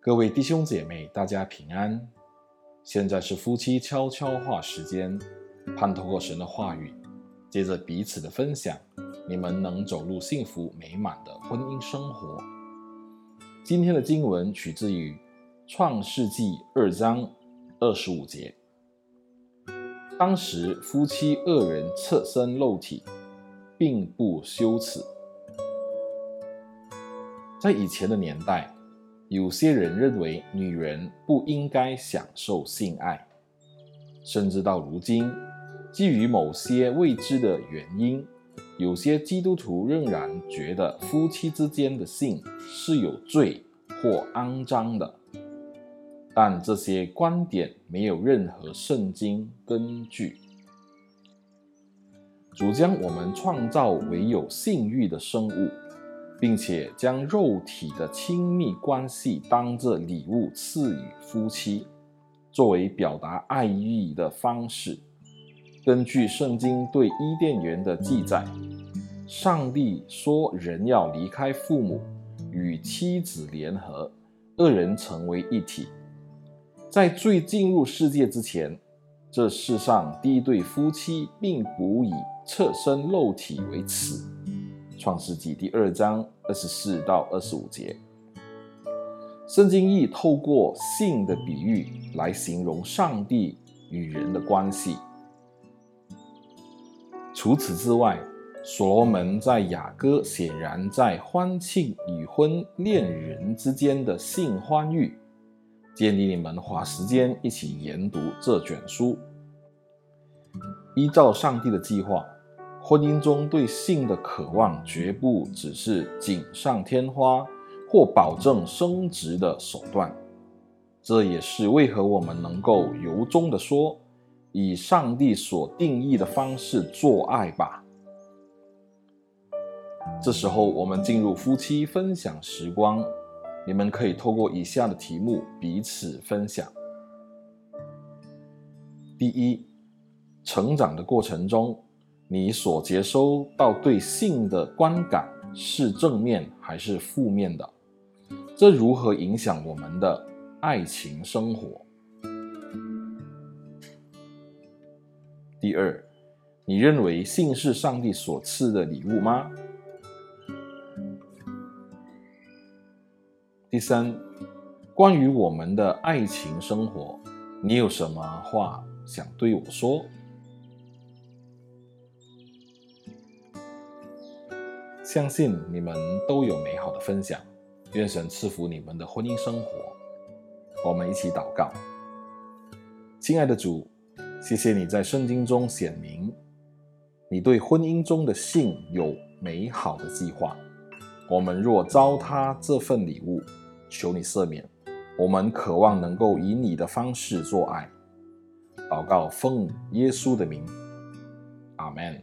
各位弟兄姐妹，大家平安。现在是夫妻悄悄话时间，盼透过神的话语，借着彼此的分享，你们能走入幸福美满的婚姻生活。今天的经文取自于创世纪二章二十五节。当时夫妻二人侧身露体，并不羞耻。在以前的年代，有些人认为女人不应该享受性爱，甚至到如今，基于某些未知的原因，有些基督徒仍然觉得夫妻之间的性是有罪或肮脏的。但这些观点没有任何圣经根据。主将我们创造为有性欲的生物。并且将肉体的亲密关系当作礼物赐予夫妻，作为表达爱意的方式。根据圣经对伊甸园的记载，上帝说人要离开父母，与妻子联合，二人成为一体。在最进入世界之前，这世上第一对夫妻并不以侧身露体为耻。创世纪第二章二十四到二十五节，圣经亦透过性的比喻来形容上帝与人的关系。除此之外，所罗门在雅歌显然在欢庆已婚恋人之间的性欢愉，建议你们花时间一起研读这卷书，依照上帝的计划。婚姻中对性的渴望绝不只是锦上添花或保证升值的手段，这也是为何我们能够由衷地说，以上帝所定义的方式做爱吧。这时候，我们进入夫妻分享时光，你们可以透过以下的题目彼此分享。第一，成长的过程中。你所接收到对性的观感是正面还是负面的？这如何影响我们的爱情生活？第二，你认为性是上帝所赐的礼物吗？第三，关于我们的爱情生活，你有什么话想对我说？相信你们都有美好的分享，愿神赐福你们的婚姻生活。我们一起祷告，亲爱的主，谢谢你在圣经中显明，你对婚姻中的性有美好的计划。我们若糟蹋这份礼物，求你赦免。我们渴望能够以你的方式做爱。祷告奉耶稣的名，阿门。